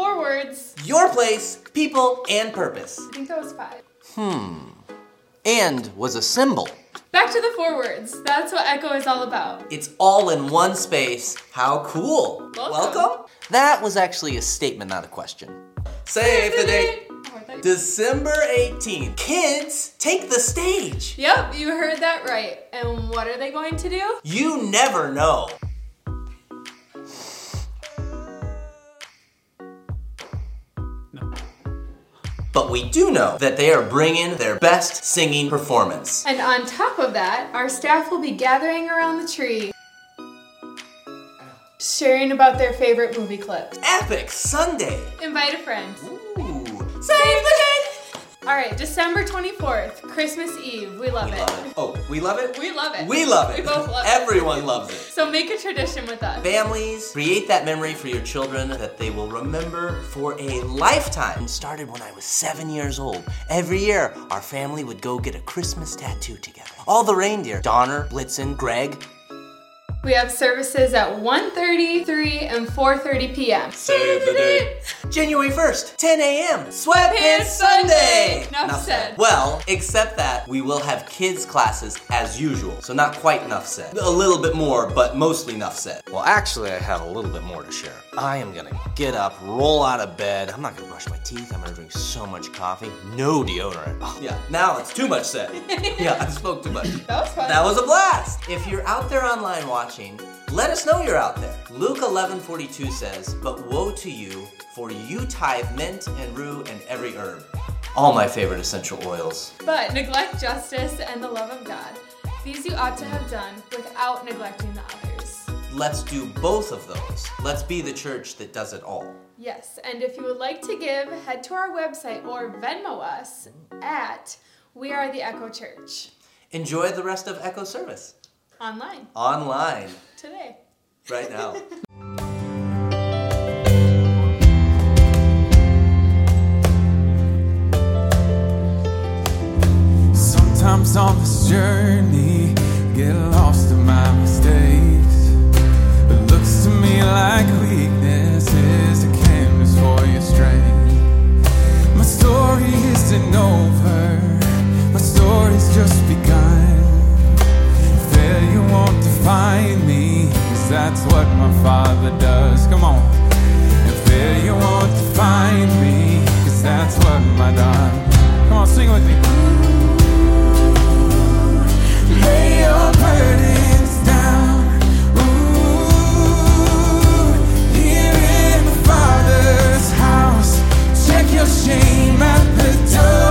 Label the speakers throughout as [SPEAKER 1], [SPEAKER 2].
[SPEAKER 1] Four words.
[SPEAKER 2] Your place, people, and purpose.
[SPEAKER 1] I think that was five. Hmm.
[SPEAKER 2] And was a symbol.
[SPEAKER 1] Back to the four words. That's what Echo is all about.
[SPEAKER 2] It's all in one space. How cool.
[SPEAKER 1] Welcome.
[SPEAKER 2] That was actually a statement, not a question. Save the date.
[SPEAKER 1] Oh, I thought you-
[SPEAKER 2] December 18th. Kids, take the stage.
[SPEAKER 1] Yep, you heard that right. And what are they going to do?
[SPEAKER 2] You never know. But we do know that they are bringing their best singing performance.
[SPEAKER 1] And on top of that, our staff will be gathering around the tree, sharing about their favorite movie clips.
[SPEAKER 2] Epic Sunday.
[SPEAKER 1] Invite a friend.
[SPEAKER 2] Ooh.
[SPEAKER 1] Save the! All right, December 24th, Christmas Eve. We love
[SPEAKER 2] We
[SPEAKER 1] it.
[SPEAKER 2] love it. Oh, we love it?
[SPEAKER 1] We love it.
[SPEAKER 2] We love it.
[SPEAKER 1] We both love it.
[SPEAKER 2] Everyone loves it.
[SPEAKER 1] So make a tradition with us.
[SPEAKER 2] Families, create that memory for your children that they will remember for a lifetime. It started when I was seven years old. Every year, our family would go get a Christmas tattoo together. All the reindeer, Donner, Blitzen, Greg.
[SPEAKER 1] We have services at 1.30, 3, and 4.30 p.m.
[SPEAKER 2] Save the date. January 1st, 10 a.m. Sweatpants
[SPEAKER 1] Pants
[SPEAKER 2] Sunday.
[SPEAKER 1] Sunday. Enough said.
[SPEAKER 2] Well, except that we will have kids classes as usual. So not quite enough said. A little bit more, but mostly enough said. Well, actually, I have a little bit more to share. I am gonna get up, roll out of bed. I'm not gonna brush my teeth. I'm gonna drink so much coffee. No deodorant. Oh, yeah, now it's too much said. yeah, I spoke too much.
[SPEAKER 1] That was fun.
[SPEAKER 2] That was a blast! If you're out there online watching, let us know you're out there. Luke 11:42 says, "But woe to you, for you tithe mint and rue and every herb." All my favorite essential oils.
[SPEAKER 1] But neglect justice and the love of God. These you ought to have done without neglecting the others.
[SPEAKER 2] Let's do both of those. Let's be the church that does it all.
[SPEAKER 1] Yes, and if you would like to give, head to our website or Venmo us at We Are the Echo Church
[SPEAKER 2] Enjoy the rest of Echo service
[SPEAKER 1] online
[SPEAKER 2] online
[SPEAKER 1] today.
[SPEAKER 2] right now.
[SPEAKER 3] Sometimes on this journey, get lost my does. Come on. And failure won't define me, cause that's what my dad. Come on, sing with me. Lay your burdens down. Ooh, here in the Father's house. Check your shame at the door.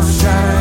[SPEAKER 3] There's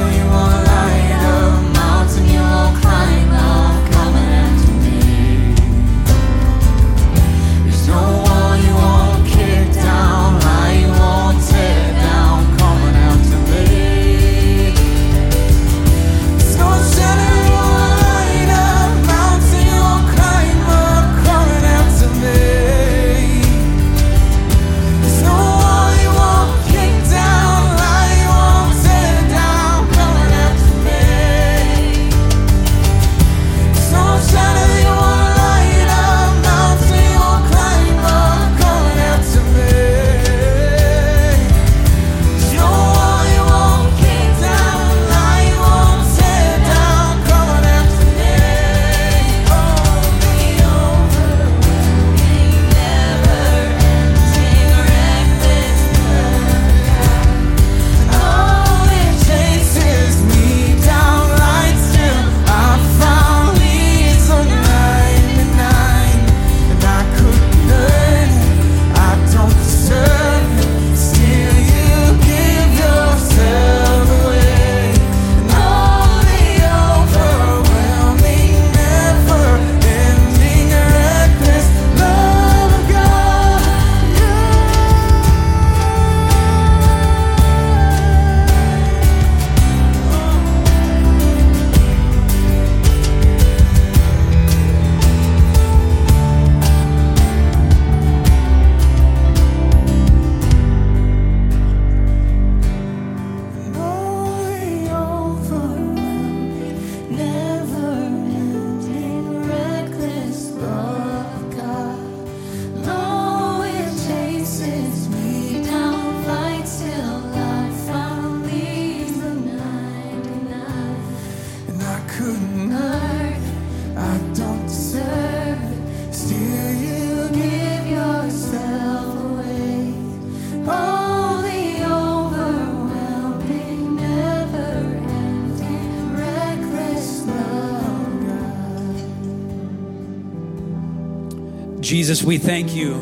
[SPEAKER 4] Jesus, we thank you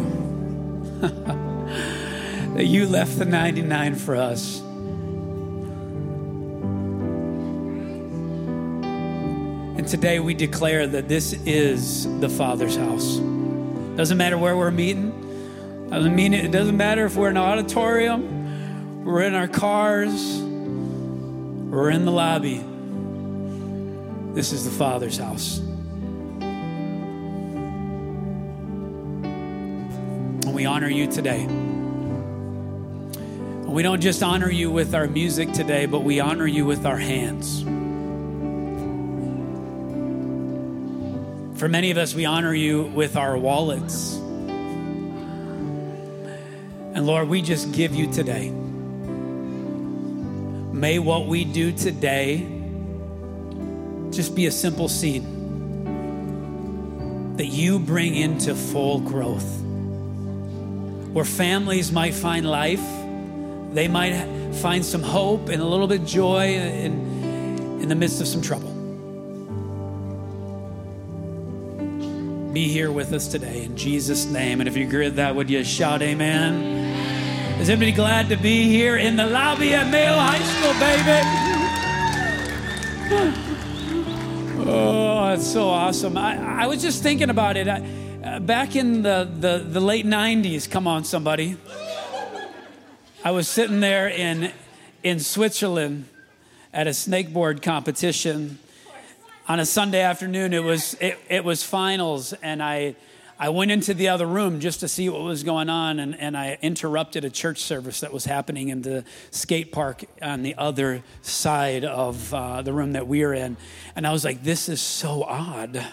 [SPEAKER 4] that you left the 99 for us. And today we declare that this is the Father's house. Doesn't matter where we're meeting. Doesn't mean it, it doesn't matter if we're in an auditorium, we're in our cars, we're in the lobby. This is the Father's house. We honor you today. We don't just honor you with our music today, but we honor you with our hands. For many of us, we honor you with our wallets. And Lord, we just give you today. May what we do today just be a simple seed that you bring into full growth where families might find life. They might find some hope and a little bit of joy in, in the midst of some trouble. Be here with us today in Jesus' name. And if you agree with that, would you shout amen? Is anybody glad to be here in the lobby at Mayo High School, baby? Oh, it's so awesome. I, I was just thinking about it. I, uh, back in the, the, the late 90s, come on, somebody. I was sitting there in, in Switzerland at a snakeboard competition on a Sunday afternoon. It was, it, it was finals, and I, I went into the other room just to see what was going on, and, and I interrupted a church service that was happening in the skate park on the other side of uh, the room that we were in. And I was like, this is so odd.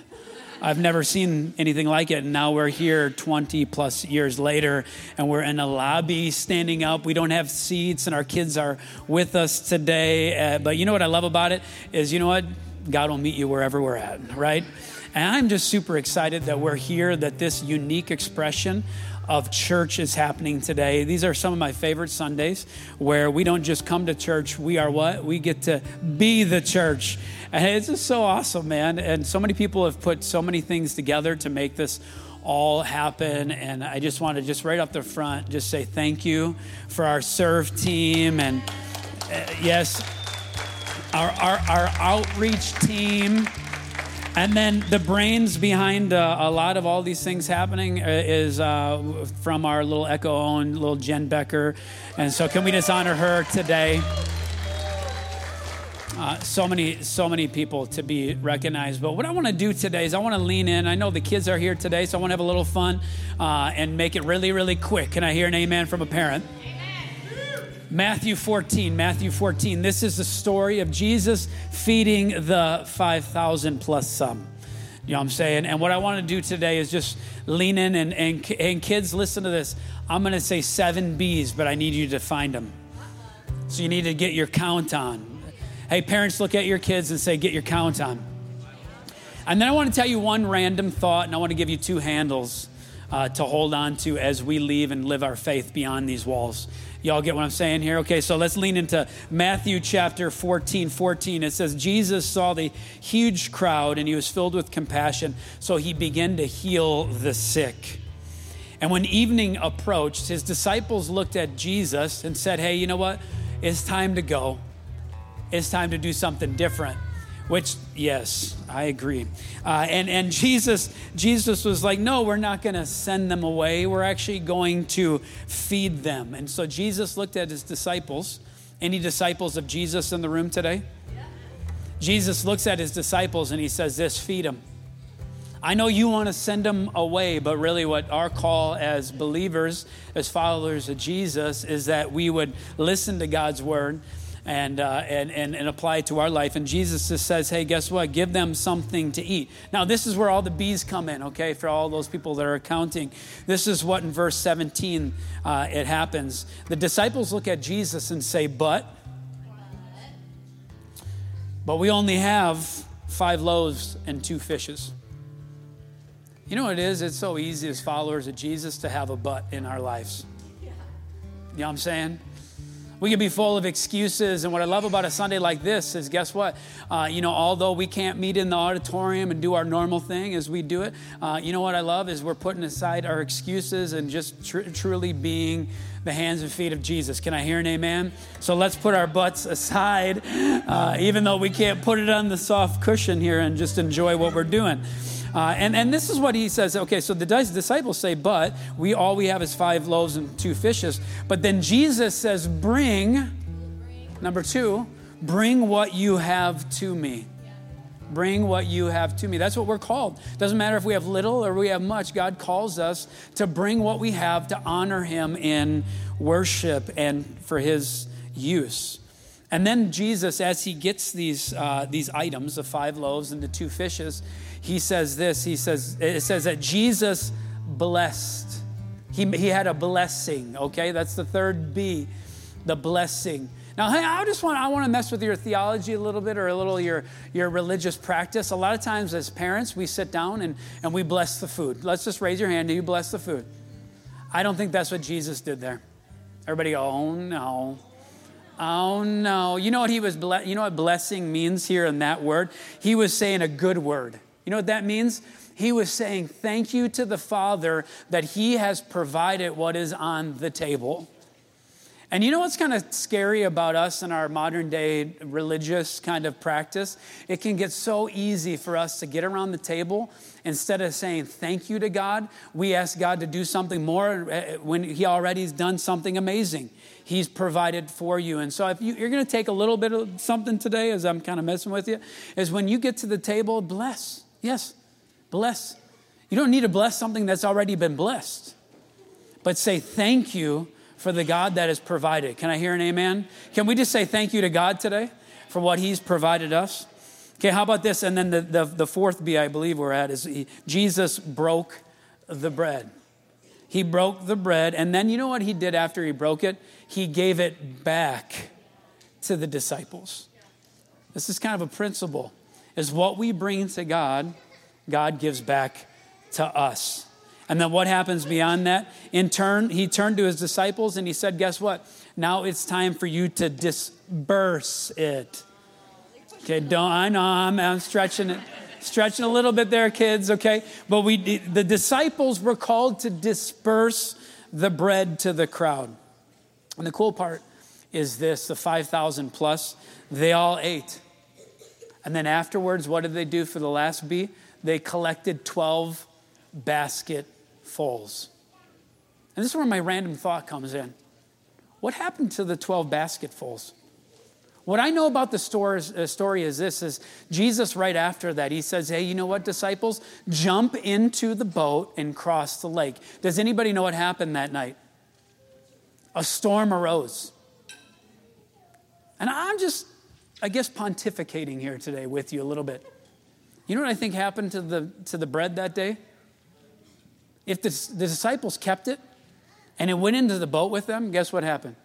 [SPEAKER 4] I've never seen anything like it. And now we're here 20 plus years later, and we're in a lobby standing up. We don't have seats, and our kids are with us today. Uh, but you know what I love about it is, you know what? God will meet you wherever we're at, right? And I'm just super excited that we're here, that this unique expression of church is happening today. These are some of my favorite Sundays where we don't just come to church, we are what? We get to be the church. And it's just so awesome, man. And so many people have put so many things together to make this all happen. And I just want to just right up the front just say thank you for our serve team and uh, yes, our, our, our outreach team. And then the brains behind uh, a lot of all these things happening uh, is uh, from our little Echo owned little Jen Becker. And so, can we just honor her today? Uh, so many, so many people to be recognized. But what I want to do today is I want to lean in. I know the kids are here today, so I want to have a little fun uh, and make it really, really quick. Can I hear an amen from a parent? Matthew 14, Matthew 14. This is the story of Jesus feeding the 5,000 plus some. You know what I'm saying? And what I want to do today is just lean in and, and, and kids, listen to this. I'm going to say seven B's, but I need you to find them. So you need to get your count on. Hey, parents, look at your kids and say, get your count on. And then I want to tell you one random thought, and I want to give you two handles uh, to hold on to as we leave and live our faith beyond these walls. Y'all get what I'm saying here? Okay, so let's lean into Matthew chapter 14. 14. It says, Jesus saw the huge crowd and he was filled with compassion, so he began to heal the sick. And when evening approached, his disciples looked at Jesus and said, Hey, you know what? It's time to go. It's time to do something different. Which, yes, I agree. Uh, and and Jesus, Jesus was like, no, we're not going to send them away. We're actually going to feed them. And so Jesus looked at his disciples. Any disciples of Jesus in the room today? Jesus looks at his disciples and he says, "This, feed them." I know you want to send them away, but really, what our call as believers, as followers of Jesus, is that we would listen to God's word and, uh, and, and, and apply it to our life. And Jesus just says, hey, guess what? Give them something to eat. Now, this is where all the bees come in, okay, for all those people that are accounting. This is what in verse 17 uh, it happens. The disciples look at Jesus and say, but, but we only have five loaves and two fishes. You know what it is? It's so easy as followers of Jesus to have a butt in our lives. You know what I'm saying? We can be full of excuses. And what I love about a Sunday like this is guess what? Uh, you know, although we can't meet in the auditorium and do our normal thing as we do it, uh, you know what I love is we're putting aside our excuses and just tr- truly being the hands and feet of Jesus. Can I hear an amen? So let's put our butts aside, uh, even though we can't put it on the soft cushion here and just enjoy what we're doing. Uh, and, and this is what he says. Okay, so the disciples say, but we all we have is five loaves and two fishes. But then Jesus says, bring, number two, bring what you have to me. Bring what you have to me. That's what we're called. Doesn't matter if we have little or we have much, God calls us to bring what we have to honor Him in worship and for His use. And then Jesus, as He gets these, uh, these items, the five loaves and the two fishes, he says this he says it says that jesus blessed. He, he had a blessing okay? That's the third b the blessing. Now hey i just want i want to mess with your theology a little bit or a little your your religious practice. A lot of times as parents we sit down and and we bless the food. Let's just raise your hand do you bless the food? I don't think that's what jesus did there. Everybody go oh no. Oh no. You know what he was ble- you know what blessing means here in that word? He was saying a good word. You know what that means? He was saying thank you to the Father that He has provided what is on the table. And you know what's kind of scary about us in our modern day religious kind of practice? It can get so easy for us to get around the table. Instead of saying thank you to God, we ask God to do something more eh, when He already has done something amazing. He's provided for you. And so, if you, are going to take a little bit of something today, as I'm kind of messing with you, is when you get to the table, bless. Yes, bless. You don't need to bless something that's already been blessed, but say thank you for the God that has provided. Can I hear an amen? Can we just say thank you to God today for what He's provided us? Okay, how about this? And then the, the, the fourth B I believe we're at is he, Jesus broke the bread. He broke the bread, and then you know what he did after he broke it? He gave it back to the disciples. This is kind of a principle is what we bring to God, God gives back to us. And then what happens beyond that? In turn, he turned to his disciples and he said, Guess what? Now it's time for you to disperse it. Okay, don't, I know I'm, I'm stretching it, stretching a little bit there, kids, okay? But we, the disciples were called to disperse the bread to the crowd. And the cool part is this the 5,000 plus, they all ate. And then afterwards, what did they do for the last B? They collected 12 basketfuls. And this is where my random thought comes in. What happened to the 12 basketfuls? What I know about the uh, story is this is Jesus right after that he says, "Hey, you know what disciples? Jump into the boat and cross the lake." Does anybody know what happened that night? A storm arose. And I'm just I guess, pontificating here today with you a little bit. You know what I think happened to the, to the bread that day? If the, the disciples kept it and it went into the boat with them, guess what happened?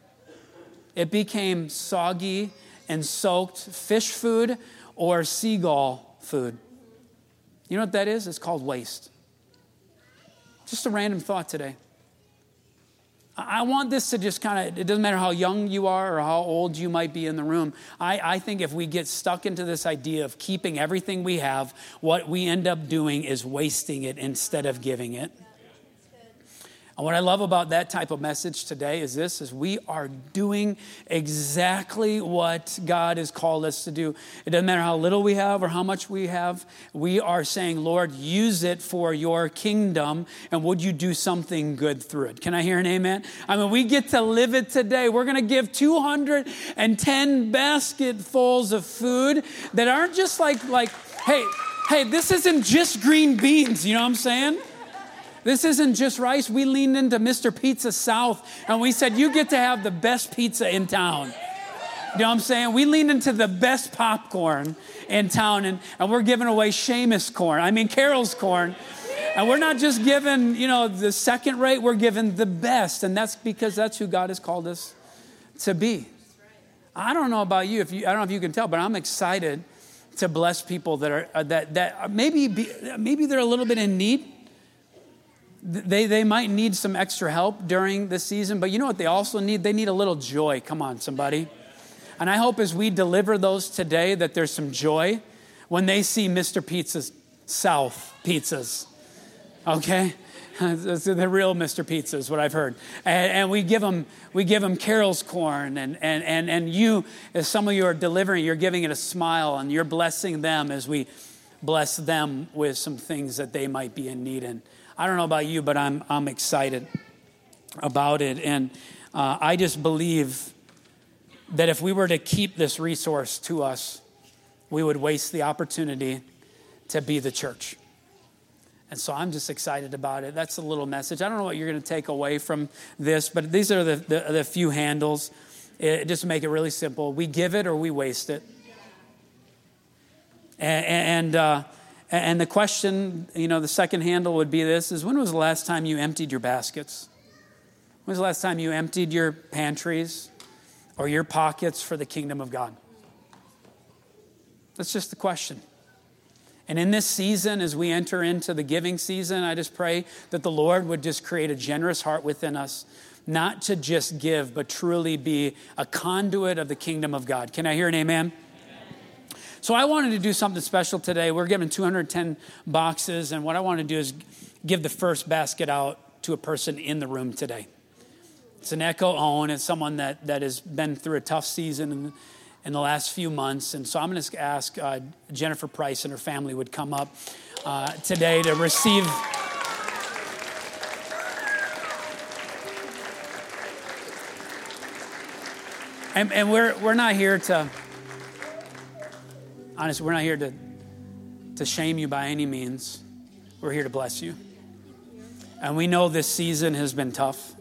[SPEAKER 4] It became soggy and soaked fish food or seagull food. You know what that is? It's called waste. Just a random thought today. I want this to just kind of, it doesn't matter how young you are or how old you might be in the room. I, I think if we get stuck into this idea of keeping everything we have, what we end up doing is wasting it instead of giving it. And what I love about that type of message today is this is we are doing exactly what God has called us to do. It doesn't matter how little we have or how much we have. We are saying, "Lord, use it for your kingdom and would you do something good through it?" Can I hear an amen? I mean, we get to live it today. We're going to give 210 basketfuls of food that aren't just like like, "Hey, hey, this isn't just green beans," you know what I'm saying? This isn't just rice. We leaned into Mr. Pizza South and we said, You get to have the best pizza in town. You know what I'm saying? We leaned into the best popcorn in town and, and we're giving away Seamus corn. I mean, Carroll's corn. And we're not just giving, you know, the second rate, we're giving the best. And that's because that's who God has called us to be. I don't know about you, if you I don't know if you can tell, but I'm excited to bless people that are uh, that that uh, maybe be, maybe they're a little bit in need they, they might need some extra help during this season, but you know what they also need? They need a little joy. Come on, somebody. And I hope as we deliver those today that there's some joy when they see Mr. Pizza's South pizzas. Okay? the real Mr. Pizza is what I've heard. And, and, we give them we give them Carroll's corn and, and, and, and you, as some of you are delivering, you're giving it a smile and you're blessing them as we bless them with some things that they might be in need in. I don't know about you, but I'm, I'm excited about it. And uh, I just believe that if we were to keep this resource to us, we would waste the opportunity to be the church. And so I'm just excited about it. That's a little message. I don't know what you're going to take away from this, but these are the, the, the few handles. It, just make it really simple we give it or we waste it. And, and, uh, and the question, you know, the second handle would be this is when was the last time you emptied your baskets? When was the last time you emptied your pantries or your pockets for the kingdom of God? That's just the question. And in this season, as we enter into the giving season, I just pray that the Lord would just create a generous heart within us, not to just give, but truly be a conduit of the kingdom of God. Can I hear an amen? So I wanted to do something special today. We're giving 210 boxes, and what I want to do is give the first basket out to a person in the room today. It's an Echo own. It's someone that, that has been through a tough season in the last few months. And so I'm going to ask uh, Jennifer Price and her family would come up uh, today to receive. And, and we're, we're not here to, honestly, we're not here to, to shame you by any means. We're here to bless you. And we know this season has been tough.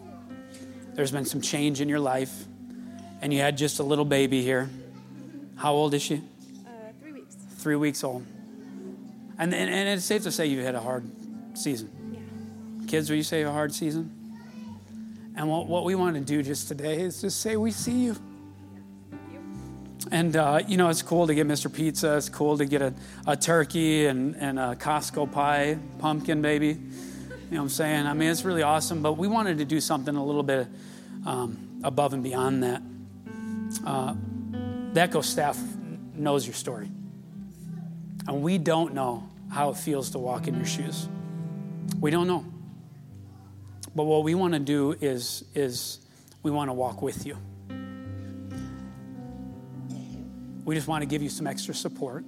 [SPEAKER 4] There's been some change in your life, and you had just a little baby here. How old is she?
[SPEAKER 5] Uh, three weeks.
[SPEAKER 4] Three weeks old. And, and, and it's safe to say you had a hard season.
[SPEAKER 5] Yeah.
[SPEAKER 4] Kids, will you say a hard season? And what, what we want to do just today is just say, We see you. And, uh, you know, it's cool to get Mr. Pizza. It's cool to get a, a turkey and, and a Costco pie, pumpkin baby. You know what I'm saying? I mean, it's really awesome. But we wanted to do something a little bit um, above and beyond that. Uh, the Echo staff knows your story. And we don't know how it feels to walk in your shoes. We don't know. But what we want to do is, is we want to walk with you. We just want to give you some extra support.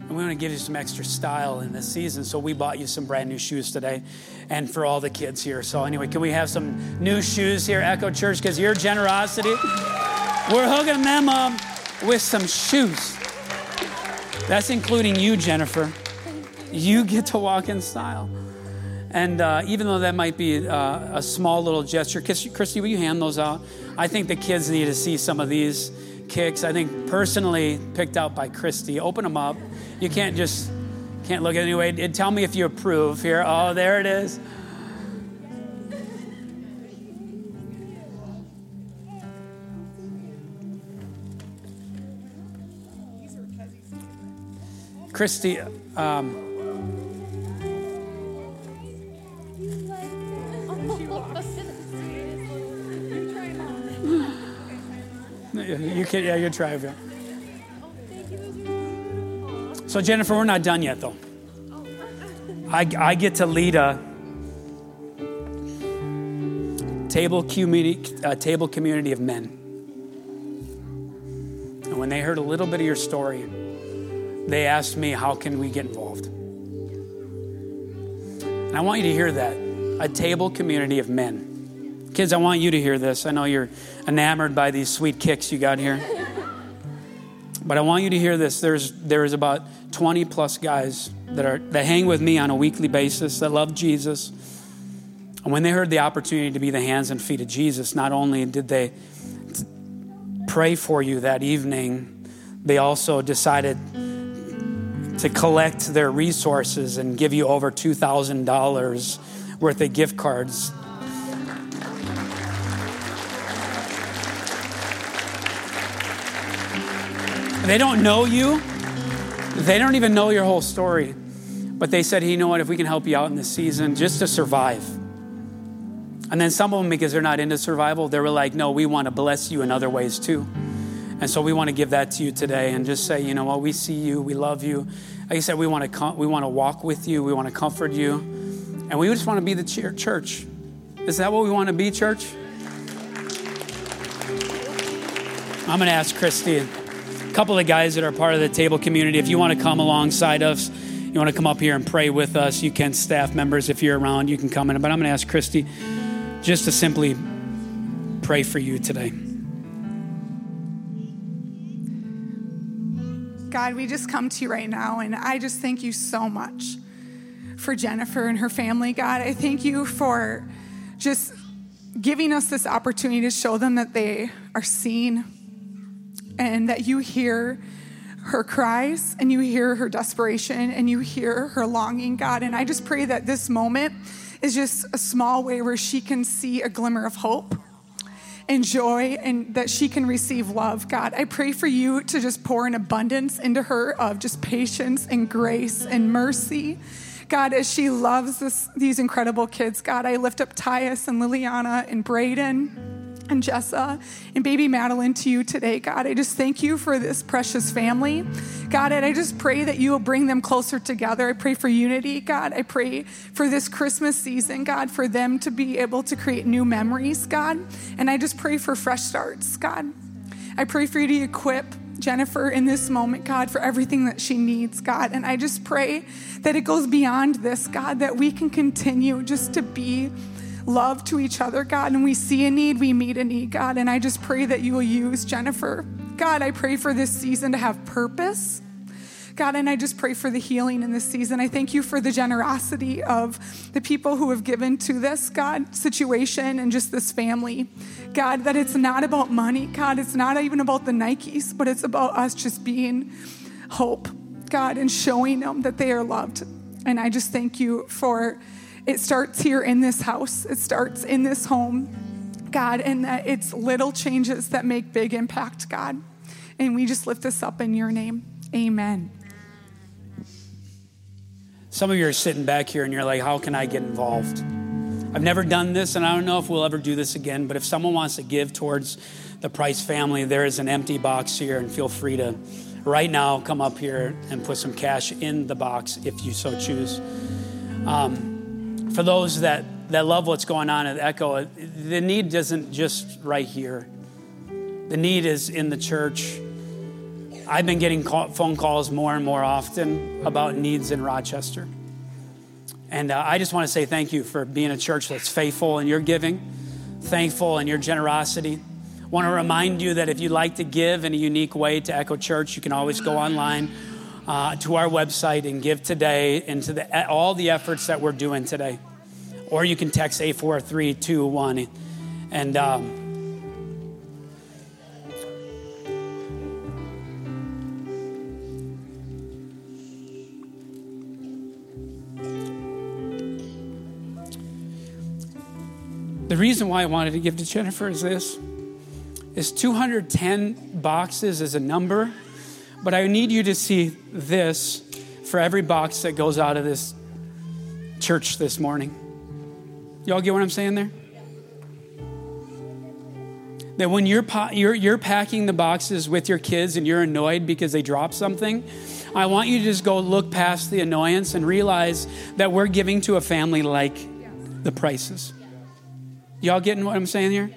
[SPEAKER 4] And we want to give you some extra style in this season. So we bought you some brand new shoes today and for all the kids here. So, anyway, can we have some new shoes here, Echo Church? Because your generosity. We're hooking them up with some shoes. That's including you, Jennifer. You get to walk in style. And uh, even though that might be uh, a small little gesture, Christy, will you hand those out? I think the kids need to see some of these kicks. I think personally picked out by Christy. Open them up. You can't just can't look at anyway. Tell me if you approve here. Oh, there it is. Christy, um, you can, yeah, you try it. So, Jennifer, we're not done yet, though. I, I get to lead a table community, a table community of men. And when they heard a little bit of your story, they asked me, How can we get involved? And I want you to hear that a table community of men. Kids, I want you to hear this. I know you're enamored by these sweet kicks you got here. But I want you to hear this. There's there is about 20 plus guys that are that hang with me on a weekly basis that love Jesus. And when they heard the opportunity to be the hands and feet of Jesus, not only did they pray for you that evening, they also decided to collect their resources and give you over $2,000 worth of gift cards. They don't know you. They don't even know your whole story. But they said, hey, you know what, if we can help you out in this season, just to survive. And then some of them, because they're not into survival, they were like, no, we want to bless you in other ways too. And so we want to give that to you today and just say, you know what, we see you, we love you. Like I said, we want to com- we want to walk with you, we want to comfort you, and we just want to be the church. Is that what we want to be, church? I'm going to ask Christy, couple of guys that are part of the table community, if you want to come alongside us, you want to come up here and pray with us, you can. Staff members, if you're around, you can come in. But I'm going to ask Christy just to simply pray for you today.
[SPEAKER 5] God, we just come to you right now, and I just thank you so much for Jennifer and her family, God. I thank you for just giving us this opportunity to show them that they are seen and that you hear her cries and you hear her desperation and you hear her longing, God. And I just pray that this moment is just a small way where she can see a glimmer of hope and joy and that she can receive love. God, I pray for you to just pour an abundance into her of just patience and grace and mercy. God, as she loves this, these incredible kids, God, I lift up Tyus and Liliana and Braden and Jessa and baby Madeline to you today, God. I just thank you for this precious family. God, and I just pray that you will bring them closer together. I pray for unity, God. I pray for this Christmas season, God, for them to be able to create new memories, God. And I just pray for fresh starts, God. I pray for you to equip Jennifer in this moment, God, for everything that she needs, God. And I just pray that it goes beyond this, God, that we can continue just to be love to each other, God. And we see a need, we meet a need, God. And I just pray that you will use Jennifer. God, I pray for this season to have purpose. God, and I just pray for the healing in this season. I thank you for the generosity of the people who have given to this, God, situation and just this family. God, that it's not about money, God, it's not even about the Nikes, but it's about us just being hope, God, and showing them that they are loved. And I just thank you for it starts here in this house, it starts in this home, God, and that it's little changes that make big impact, God. And we just lift this up in your name. Amen.
[SPEAKER 4] Some of you are sitting back here and you're like, how can I get involved? I've never done this, and I don't know if we'll ever do this again, but if someone wants to give towards the Price family, there is an empty box here, and feel free to, right now, come up here and put some cash in the box if you so choose. Um, for those that, that love what's going on at Echo, the need isn't just right here. The need is in the church. I've been getting call, phone calls more and more often about needs in Rochester. And uh, I just want to say thank you for being a church that's faithful in your giving, thankful in your generosity. Want to remind you that if you'd like to give in a unique way to Echo Church, you can always go online uh, to our website and give today into the, all the efforts that we're doing today. Or you can text 84321 and um, The reason why I wanted to give to Jennifer is this is 210 boxes is a number but I need you to see this for every box that goes out of this church this morning. Y'all get what I'm saying there? That when you're, you're, you're packing the boxes with your kids and you're annoyed because they dropped something, I want you to just go look past the annoyance and realize that we're giving to a family like the prices. Y'all getting what I'm saying here?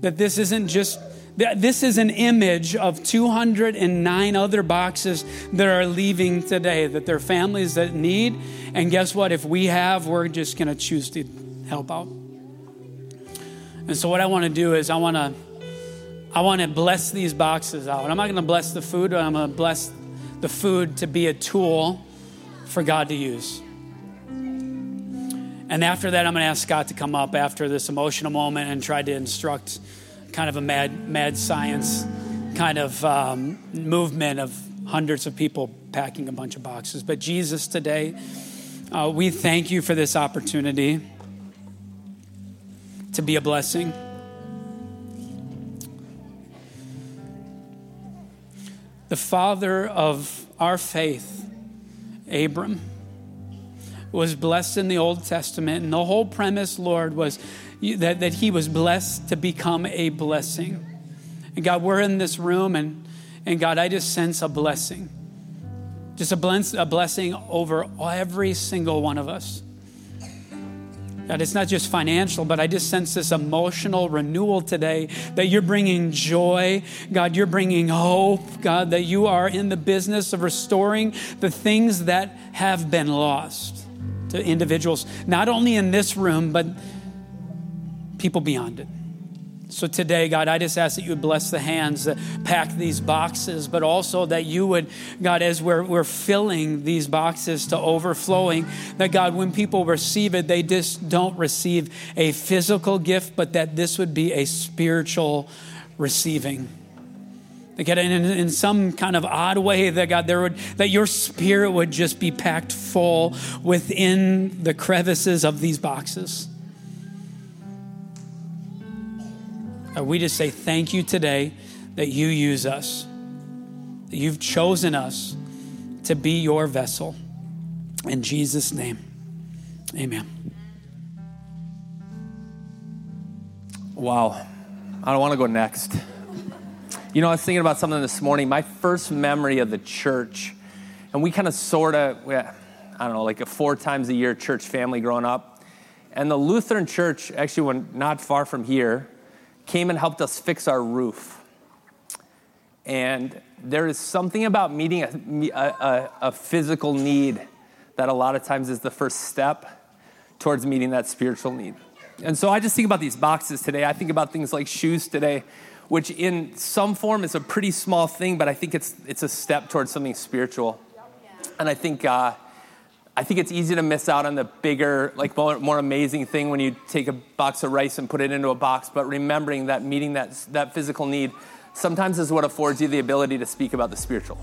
[SPEAKER 4] That this isn't just this is an image of 209 other boxes that are leaving today, that they're families that need. And guess what? If we have, we're just going to choose to help out. And so, what I want to do is, I want to. I want to bless these boxes out. I'm not going to bless the food, but I'm going to bless the food to be a tool for God to use. And after that, I'm going to ask Scott to come up after this emotional moment and try to instruct kind of a mad, mad science kind of um, movement of hundreds of people packing a bunch of boxes. But Jesus, today, uh, we thank you for this opportunity to be a blessing. The father of our faith Abram was blessed in the Old Testament, and the whole premise, Lord, was that, that he was blessed to become a blessing. And God, we're in this room, and, and God, I just sense a blessing. Just a, a blessing over every single one of us. God, it's not just financial, but I just sense this emotional renewal today that you're bringing joy. God, you're bringing hope. God, that you are in the business of restoring the things that have been lost to individuals, not only in this room, but people beyond it. So today, God, I just ask that you would bless the hands that pack these boxes, but also that you would, God, as we're, we're filling these boxes to overflowing, that God, when people receive it, they just don't receive a physical gift, but that this would be a spiritual receiving. That God, in, in some kind of odd way, that God, there would, that your spirit would just be packed full within the crevices of these boxes. We just say thank you today that you use us, that you've chosen us to be your vessel. In Jesus' name, amen.
[SPEAKER 6] Wow. I don't want to go next. You know, I was thinking about something this morning. My first memory of the church, and we kind of sort of, I don't know, like a four times a year church family growing up. And the Lutheran church, actually, when not far from here, came and helped us fix our roof. And there is something about meeting a, a, a, physical need that a lot of times is the first step towards meeting that spiritual need. And so I just think about these boxes today. I think about things like shoes today, which in some form is a pretty small thing, but I think it's, it's a step towards something spiritual. And I think uh, I think it's easy to miss out on the bigger, like more, more, amazing thing when you take a box of rice and put it into a box. But remembering that meeting that, that physical need sometimes is what affords you the ability to speak about the spiritual.